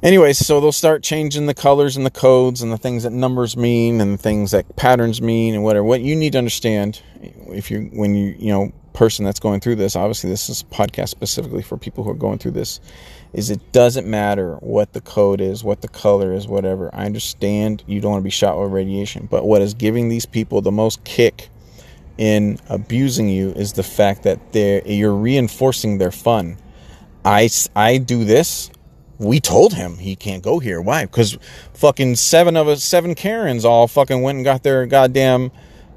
Anyways, so they'll start changing the colors and the codes and the things that numbers mean and the things that patterns mean and whatever. What you need to understand, if you when you you know person that's going through this, obviously this is podcast specifically for people who are going through this, is it doesn't matter what the code is, what the color is, whatever. I understand you don't want to be shot with radiation, but what is giving these people the most kick in abusing you is the fact that they're you're reinforcing their fun. I I do this. We told him he can't go here. Why? Because fucking seven of us, seven Karens, all fucking went and got their goddamn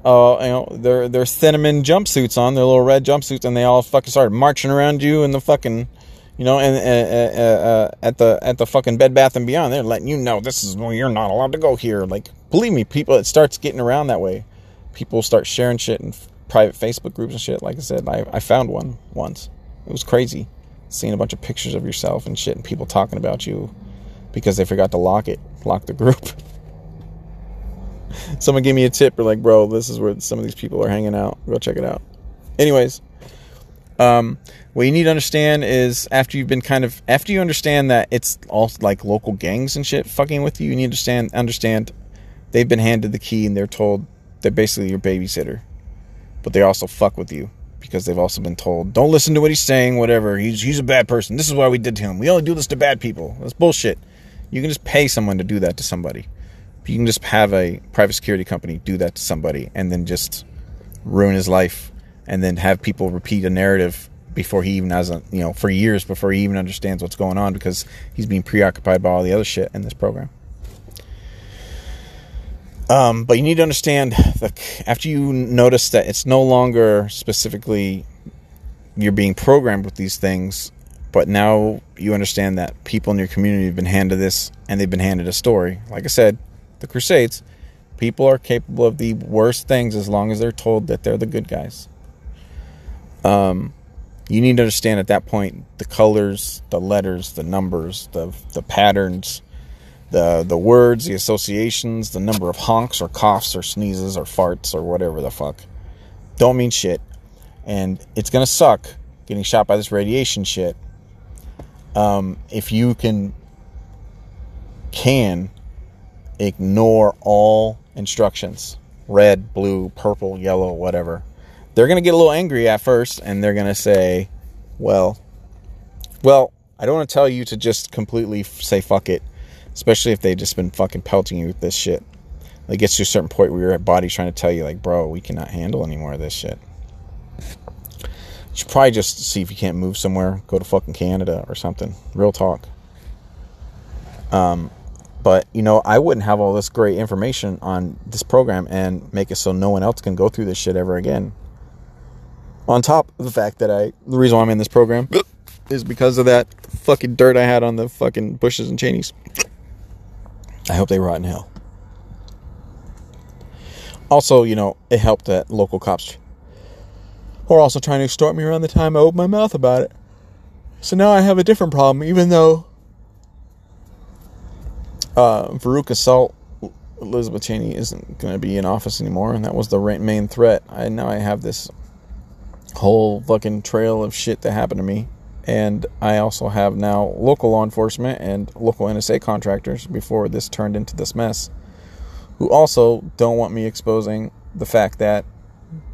uh, you know, their their cinnamon jumpsuits on, their little red jumpsuits, and they all fucking started marching around you in the fucking, you know, and uh, uh, uh, at the at the fucking Bed Bath and Beyond. They're letting you know this is well, you're not allowed to go here. Like, believe me, people, it starts getting around that way. People start sharing shit in private Facebook groups and shit. Like I said, I, I found one once. It was crazy, seeing a bunch of pictures of yourself and shit, and people talking about you because they forgot to lock it, lock the group. Someone gave me a tip. Or like, bro, this is where some of these people are hanging out. Go check it out. Anyways, um, what you need to understand is after you've been kind of after you understand that it's all like local gangs and shit fucking with you, you need to understand understand they've been handed the key and they're told they're basically your babysitter, but they also fuck with you because they've also been told don't listen to what he's saying, whatever. He's he's a bad person. This is why we did to him. We only do this to bad people. That's bullshit. You can just pay someone to do that to somebody you can just have a private security company do that to somebody and then just ruin his life and then have people repeat a narrative before he even has a you know for years before he even understands what's going on because he's being preoccupied by all the other shit in this program um, but you need to understand that after you notice that it's no longer specifically you're being programmed with these things but now you understand that people in your community have been handed this and they've been handed a story like i said the Crusades, people are capable of the worst things as long as they're told that they're the good guys. Um, you need to understand at that point the colors, the letters, the numbers, the the patterns, the the words, the associations, the number of honks or coughs or sneezes or farts or whatever the fuck don't mean shit. And it's gonna suck getting shot by this radiation shit. Um, if you can can ignore all instructions red, blue, purple, yellow, whatever. They're going to get a little angry at first and they're going to say, well, well, I don't want to tell you to just completely say fuck it, especially if they've just been fucking pelting you with this shit. It gets to a certain point where your body's trying to tell you, like, bro, we cannot handle any more of this shit. You should probably just see if you can't move somewhere, go to fucking Canada or something. Real talk. Um, but, you know, I wouldn't have all this great information on this program and make it so no one else can go through this shit ever again. On top of the fact that I, the reason why I'm in this program is because of that fucking dirt I had on the fucking Bushes and Cheneys. I hope they rot in hell. Also, you know, it helped that local cops were also trying to extort me around the time I opened my mouth about it. So now I have a different problem, even though uh, Veruca Salt, Elizabeth Cheney isn't going to be in office anymore, and that was the main threat. I now I have this whole fucking trail of shit that happened to me, and I also have now local law enforcement and local NSA contractors before this turned into this mess, who also don't want me exposing the fact that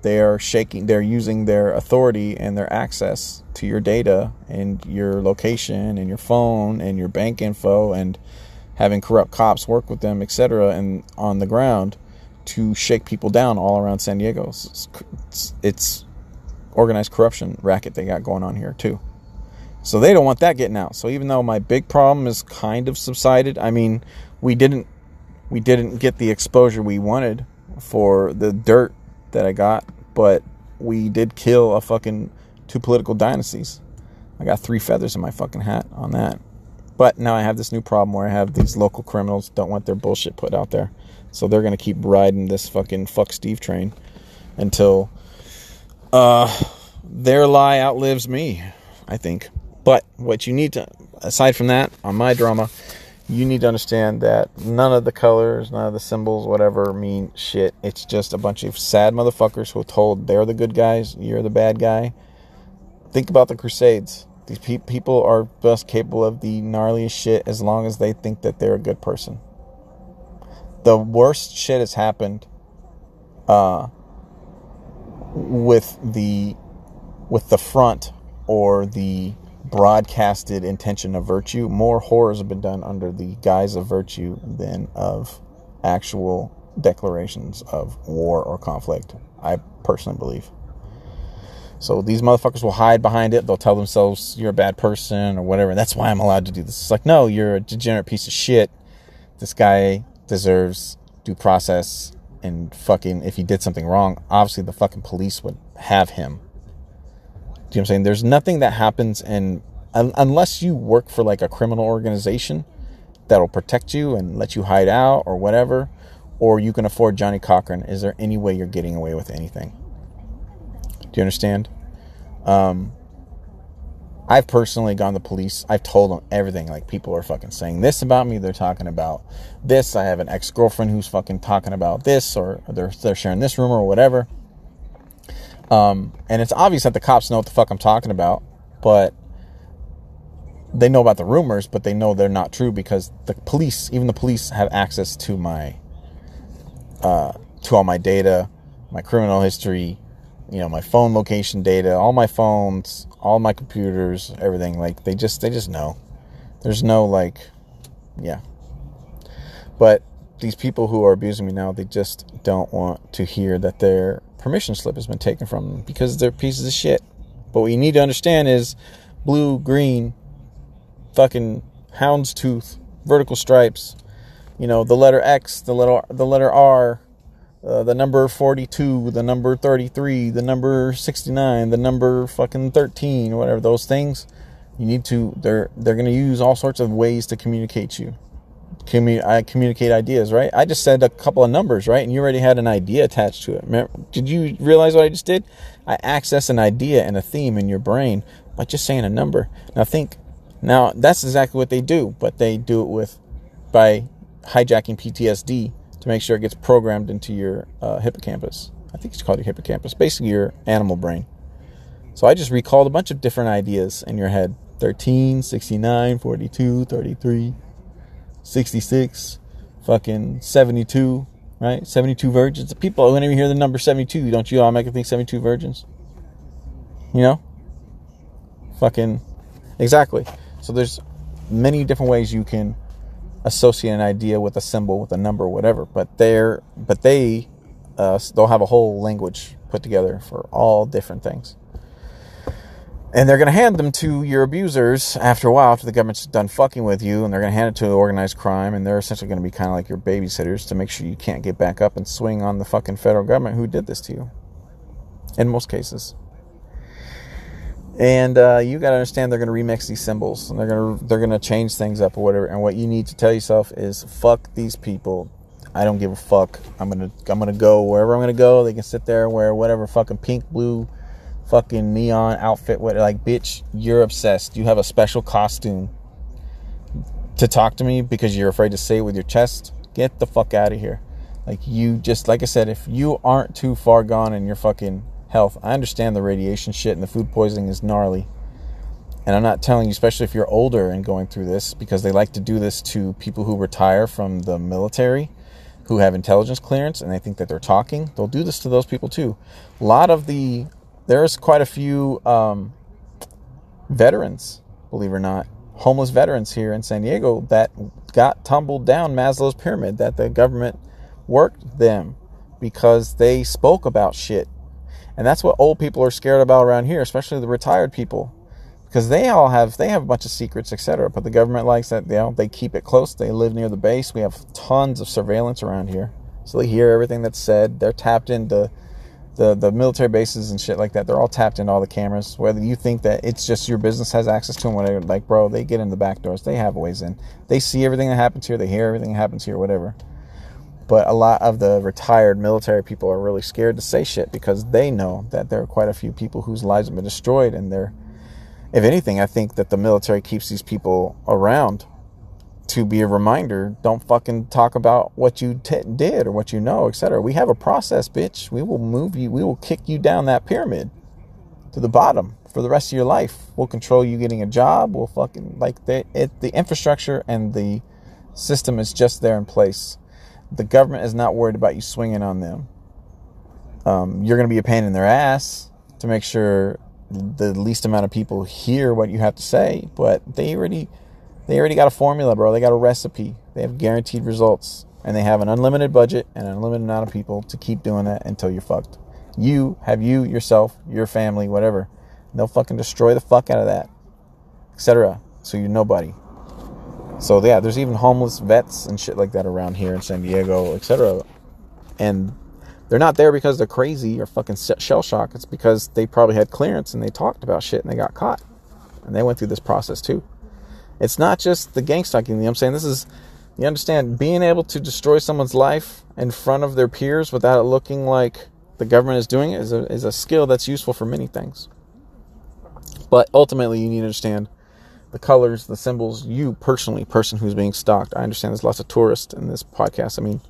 they are shaking they're using their authority and their access to your data and your location and your phone and your bank info and having corrupt cops work with them, etc., and on the ground to shake people down all around San Diego. It's, it's, it's, organized corruption racket they got going on here too. So they don't want that getting out. So even though my big problem is kind of subsided, I mean, we didn't we didn't get the exposure we wanted for the dirt that I got, but we did kill a fucking two political dynasties. I got three feathers in my fucking hat on that. But now I have this new problem where I have these local criminals don't want their bullshit put out there. So they're going to keep riding this fucking fuck Steve train until uh, their lie outlives me, I think. But what you need to, aside from that, on my drama, you need to understand that none of the colors, none of the symbols, whatever, mean shit. It's just a bunch of sad motherfuckers who are told they're the good guys, you're the bad guy. Think about the Crusades. These pe- people are just capable of the gnarliest shit as long as they think that they're a good person. The worst shit has happened uh, with the with the front or the broadcasted intention of virtue, more horrors have been done under the guise of virtue than of actual declarations of war or conflict. I personally believe. So these motherfuckers will hide behind it. They'll tell themselves you're a bad person or whatever. That's why I'm allowed to do this. It's like, no, you're a degenerate piece of shit. This guy deserves due process and fucking if he did something wrong, obviously the fucking police would have him you know what I'm saying? There's nothing that happens and un- unless you work for like a criminal organization that'll protect you and let you hide out or whatever, or you can afford Johnnie Cochran, is there any way you're getting away with anything? Do you understand? Um, I've personally gone to police. I've told them everything. Like people are fucking saying this about me. They're talking about this. I have an ex girlfriend who's fucking talking about this, or they're they're sharing this rumor or whatever. Um, and it's obvious that the cops know what the fuck I'm talking about, but they know about the rumors, but they know they're not true because the police, even the police, have access to my, uh, to all my data, my criminal history, you know, my phone location data, all my phones, all my computers, everything. Like they just, they just know. There's no like, yeah. But these people who are abusing me now, they just don't want to hear that their permission slip has been taken from them because they're pieces of shit. But what you need to understand is blue, green, fucking houndstooth, vertical stripes, you know, the letter X, the letter the letter R, uh, the number 42, the number 33, the number 69, the number fucking 13, whatever those things. You need to they're they're going to use all sorts of ways to communicate you commu- I communicate ideas, right? I just said a couple of numbers, right? And you already had an idea attached to it. Remember, did you realize what I just did? I access an idea and a theme in your brain by just saying a number. Now think, now that's exactly what they do, but they do it with by hijacking PTSD to make sure it gets programmed into your uh, hippocampus. I think it's called your hippocampus, basically your animal brain. So I just recalled a bunch of different ideas in your head 13, 69, 42, 33. 66, fucking 72, right? 72 virgins. People, whenever you hear the number 72, don't you automatically think 72 virgins? You know? Fucking, exactly. So there's many different ways you can associate an idea with a symbol, with a number, whatever. But they're, but they, uh, they'll have a whole language put together for all different things and they're going to hand them to your abusers after a while after the government's done fucking with you and they're going to hand it to organized crime and they're essentially going to be kind of like your babysitters to make sure you can't get back up and swing on the fucking federal government who did this to you in most cases and uh, you got to understand they're going to remix these symbols and they're going to they're going to change things up or whatever and what you need to tell yourself is fuck these people I don't give a fuck. I'm gonna I'm gonna go wherever I'm gonna go. They can sit there and wear whatever fucking pink, blue, fucking neon outfit with like bitch you're obsessed you have a special costume to talk to me because you're afraid to say it with your chest get the fuck out of here like you just like i said if you aren't too far gone in your fucking health. I understand the radiation shit and the food poisoning is gnarly. And i'm not telling you especially if you're older and going through this because they like to do this to people who retire from the military who have intelligence clearance and they think that they're talking. They'll do this to those people too. A lot of the there's quite a few um, veterans, believe it or not, homeless veterans here in San Diego that got tumbled down Maslow's pyramid, that the government worked them because they spoke about shit. And that's what old people are scared about around here, especially the retired people. Because they all have they have a bunch of secrets, etc. But the government likes that know, they keep it close. They live near the base. We have tons of surveillance around here. So they hear everything that's said. They're tapped into the the military bases and shit like that, they're all tapped into all the cameras. Whether you think that it's just your business has access to them, whatever, like bro, they get in the back doors. They have ways in. They see everything that happens here. They hear everything that happens here. Whatever. But a lot of the retired military people are really scared to say shit because they know that there are quite a few people whose lives have been destroyed. And they're, if anything, I think that the military keeps these people around to be a reminder don't fucking talk about what you t- did or what you know, etc. We have a process, bitch. We will move you, we will kick you down that pyramid to the bottom for the rest of your life. We'll control you getting a job. We'll fucking like the it, the infrastructure and the system is just there in place. The government is not worried about you swinging on them. Um, you're going to be a pain in their ass to make sure the least amount of people hear what you have to say, but they already they already got a formula, bro. They got a recipe. They have guaranteed results, and they have an unlimited budget and an unlimited amount of people to keep doing that until you're fucked. You have you yourself, your family, whatever. They'll fucking destroy the fuck out of that, etc. So you're nobody. So yeah, there's even homeless vets and shit like that around here in San Diego, etc. And they're not there because they're crazy or fucking shell shock. It's because they probably had clearance and they talked about shit and they got caught. And they went through this process too. It's not just the gang stalking. You know I'm saying? This is, you understand, being able to destroy someone's life in front of their peers without it looking like the government is doing it is a, is a skill that's useful for many things. But ultimately, you need to understand the colors, the symbols. You personally, person who's being stalked. I understand there's lots of tourists in this podcast. I mean,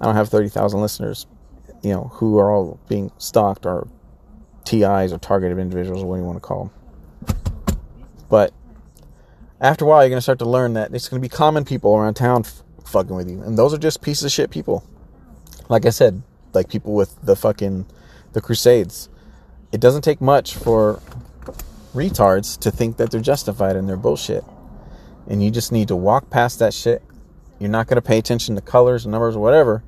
I don't have 30,000 listeners, you know, who are all being stalked or TIs or targeted individuals or what you want to call them. But after a while, you're going to start to learn that it's going to be common people around town f- fucking with you. And those are just pieces of shit people. Like I said, like people with the fucking, the crusades. It doesn't take much for retards to think that they're justified in their bullshit. And you just need to walk past that shit. You're not going to pay attention to colors, numbers, whatever.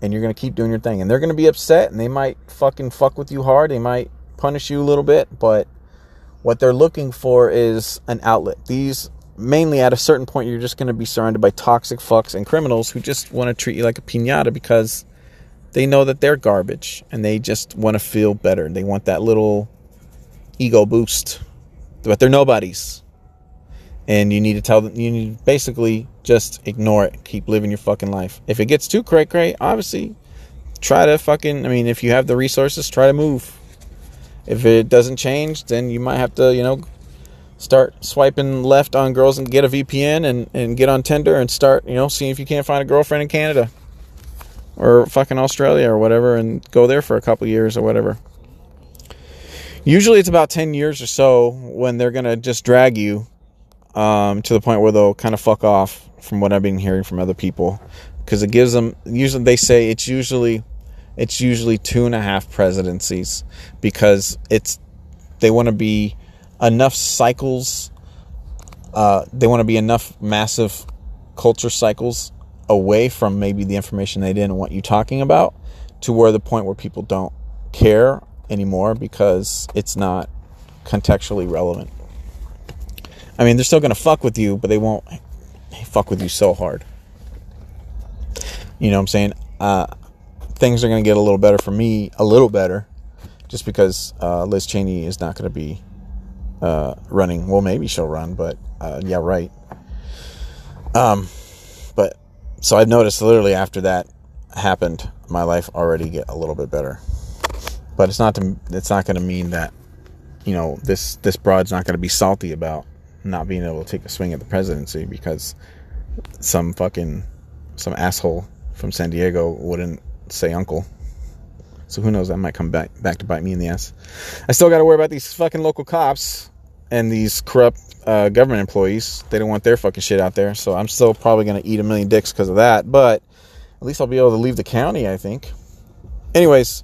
And you're going to keep doing your thing. And they're going to be upset and they might fucking fuck with you hard. They might punish you a little bit. But what they're looking for is an outlet. These, mainly at a certain point, you're just going to be surrounded by toxic fucks and criminals who just want to treat you like a pinata because they know that they're garbage and they just want to feel better. They want that little ego boost, but they're nobodies. And you need to tell them, you need to basically just ignore it. Keep living your fucking life. If it gets too cray cray, obviously, try to fucking, I mean, if you have the resources, try to move. If it doesn't change, then you might have to, you know, start swiping left on girls and get a VPN and, and get on Tinder and start, you know, seeing if you can't find a girlfriend in Canada or fucking Australia or whatever and go there for a couple years or whatever. Usually it's about 10 years or so when they're going to just drag you um, to the point where they'll kind of fuck off from what I've been hearing from other people. Because it gives them, usually they say it's usually, it's usually two and a half presidencies because it's, they want to be enough cycles, uh, they want to be enough massive culture cycles away from maybe the information they didn't want you talking about to where the point where people don't care anymore because it's not contextually relevant. I mean, they're still going to fuck with you, but they won't fuck with you so hard. You know what I'm saying? Uh, things are going to get a little better for me, a little better, just because uh, Liz Cheney is not going to be uh, running. Well, maybe she'll run, but uh, yeah, right. Um, but so I've noticed literally after that happened, my life already get a little bit better but it's not to, it's not going to mean that you know this this broad's not going to be salty about not being able to take a swing at the presidency because some fucking some asshole from San Diego wouldn't say uncle. So who knows? That might come back back to bite me in the ass. I still got to worry about these fucking local cops and these corrupt uh, government employees. They don't want their fucking shit out there. So I'm still probably gonna eat a million dicks because of that. But at least I'll be able to leave the county. I think. Anyways,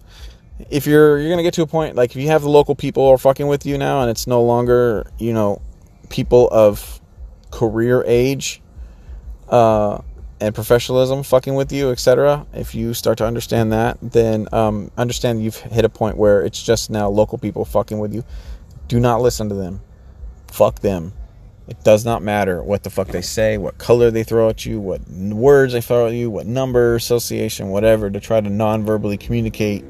if you're you're gonna get to a point like if you have the local people are fucking with you now and it's no longer you know people of career age uh, and professionalism fucking with you etc if you start to understand that then um, understand you've hit a point where it's just now local people fucking with you. Do not listen to them. Fuck them. It does not matter what the fuck they say what color they throw at you what words they throw at you what number association whatever to try to non-verbally communicate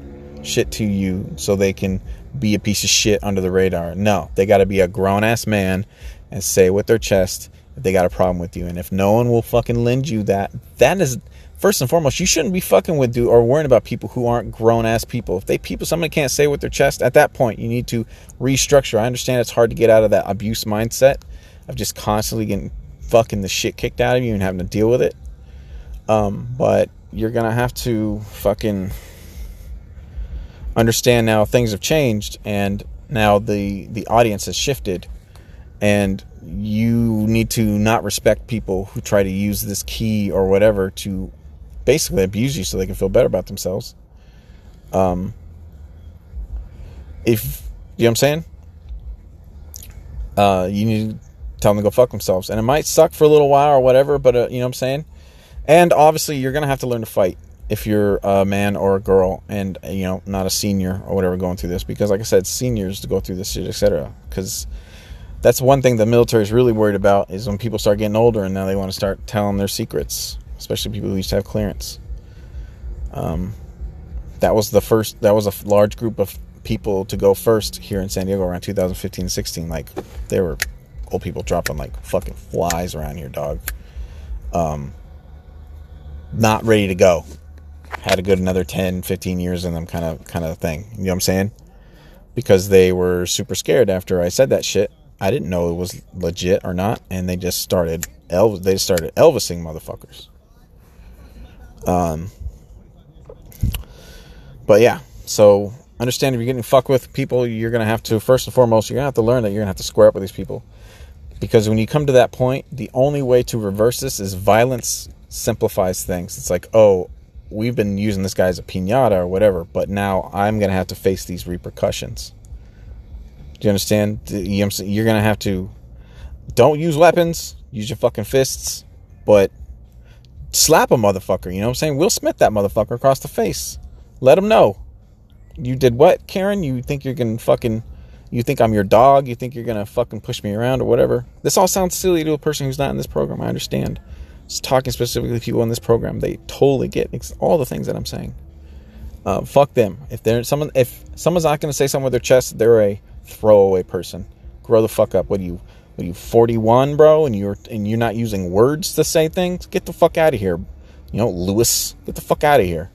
shit to you so they can be a piece of shit under the radar. No, they got to be a grown ass man and say with their chest if they got a problem with you. And if no one will fucking lend you that, that is first and foremost, you shouldn't be fucking with dude or worrying about people who aren't grown ass people. If they people somebody can't say with their chest, at that point you need to restructure. I understand it's hard to get out of that abuse mindset of just constantly getting fucking the shit kicked out of you and having to deal with it. Um, but you're gonna have to fucking understand now things have changed and now the the audience has shifted and you need to not respect people who try to use this key or whatever to basically abuse you so they can feel better about themselves. Um, if you know what I'm saying, uh, you need to tell them to go fuck themselves, and it might suck for a little while or whatever, but uh, you know what I'm saying. And obviously, you're gonna have to learn to fight if you're a man or a girl, and you know, not a senior or whatever going through this, because like I said, seniors to go through this shit, etc. Because that's one thing the military is really worried about is when people start getting older and now they want to start telling their secrets, especially people who used to have clearance. Um, that was the first. That was a large group of people to go first here in San Diego around 2015, 16. Like there were old people dropping like fucking flies around here, dog. Um, not ready to go. Had a good another 10, 15 years in them, kind of kind of thing. You know what I'm saying? Because they were super scared after I said that shit I didn't know it was legit or not, and they just started Elvis. They started Elvising motherfuckers. Um, but yeah, so understand if you're getting fucked with people, you're gonna have to first and foremost, you're gonna have to learn that you're gonna have to square up with these people, because when you come to that point, the only way to reverse this is violence simplifies things. It's like, oh, we've been using this guy as a pinata or whatever, but now I'm gonna have to face these repercussions. Do you understand? You're gonna have to don't use weapons, use your fucking fists, but slap a motherfucker. You know what I'm saying? Will Smith that motherfucker across the face. Let him know. You did what, Karen? You think you're gonna fucking you think I'm your dog? You think you're gonna fucking push me around or whatever? This all sounds silly to a person who's not in this program. I understand. Talking specifically to people in this program, they totally get all the things that I'm saying. Uh, fuck them. If they're someone, if someone's not gonna say something with their chest, they're a throwaway person. Grow the fuck up. What are you? What are you 41, bro? And you're and you're not using words to say things? Get the fuck out of here. You know, Lewis, get the fuck out of here.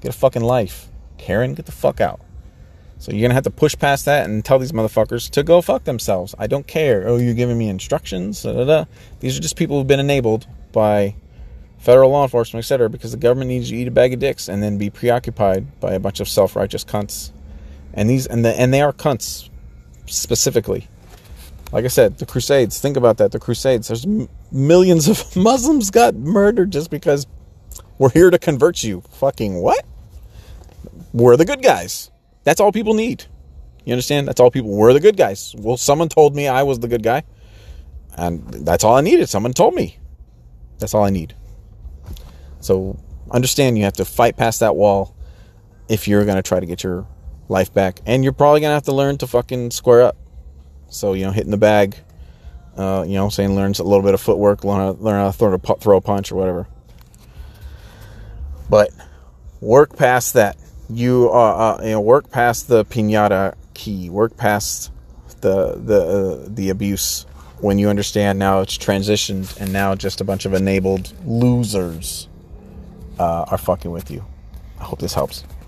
Get a fucking life. Karen, get the fuck out. So you're gonna have to push past that and tell these motherfuckers to go fuck themselves. I don't care. Oh, you're giving me instructions. Da, da, da. These are just people who've been enabled by federal law enforcement, etc., because the government needs you to eat a bag of dicks and then be preoccupied by a bunch of self-righteous cunts. And these and the and they are cunts specifically. Like I said, the Crusades. Think about that. The Crusades. There's m- millions of Muslims got murdered just because we're here to convert you. Fucking what? We're the good guys. That's all people need. You understand? That's all people. We're the good guys. Well, someone told me I was the good guy, and that's all I needed. Someone told me. That's all I need. So understand you have to fight past that wall if you're going to try to get your life back. And you're probably gonna have to learn to fucking square up. So you know, hitting the bag, uh, you know, saying learns a little bit of footwork, learn how, learn how to throw a, throw a punch or whatever. But work past that. You uh, uh you know, work past the pinata key. Work past the the uh, the abuse. When you understand now it's transitioned and now just a bunch of enabled losers uh, are fucking with you. I hope this helps.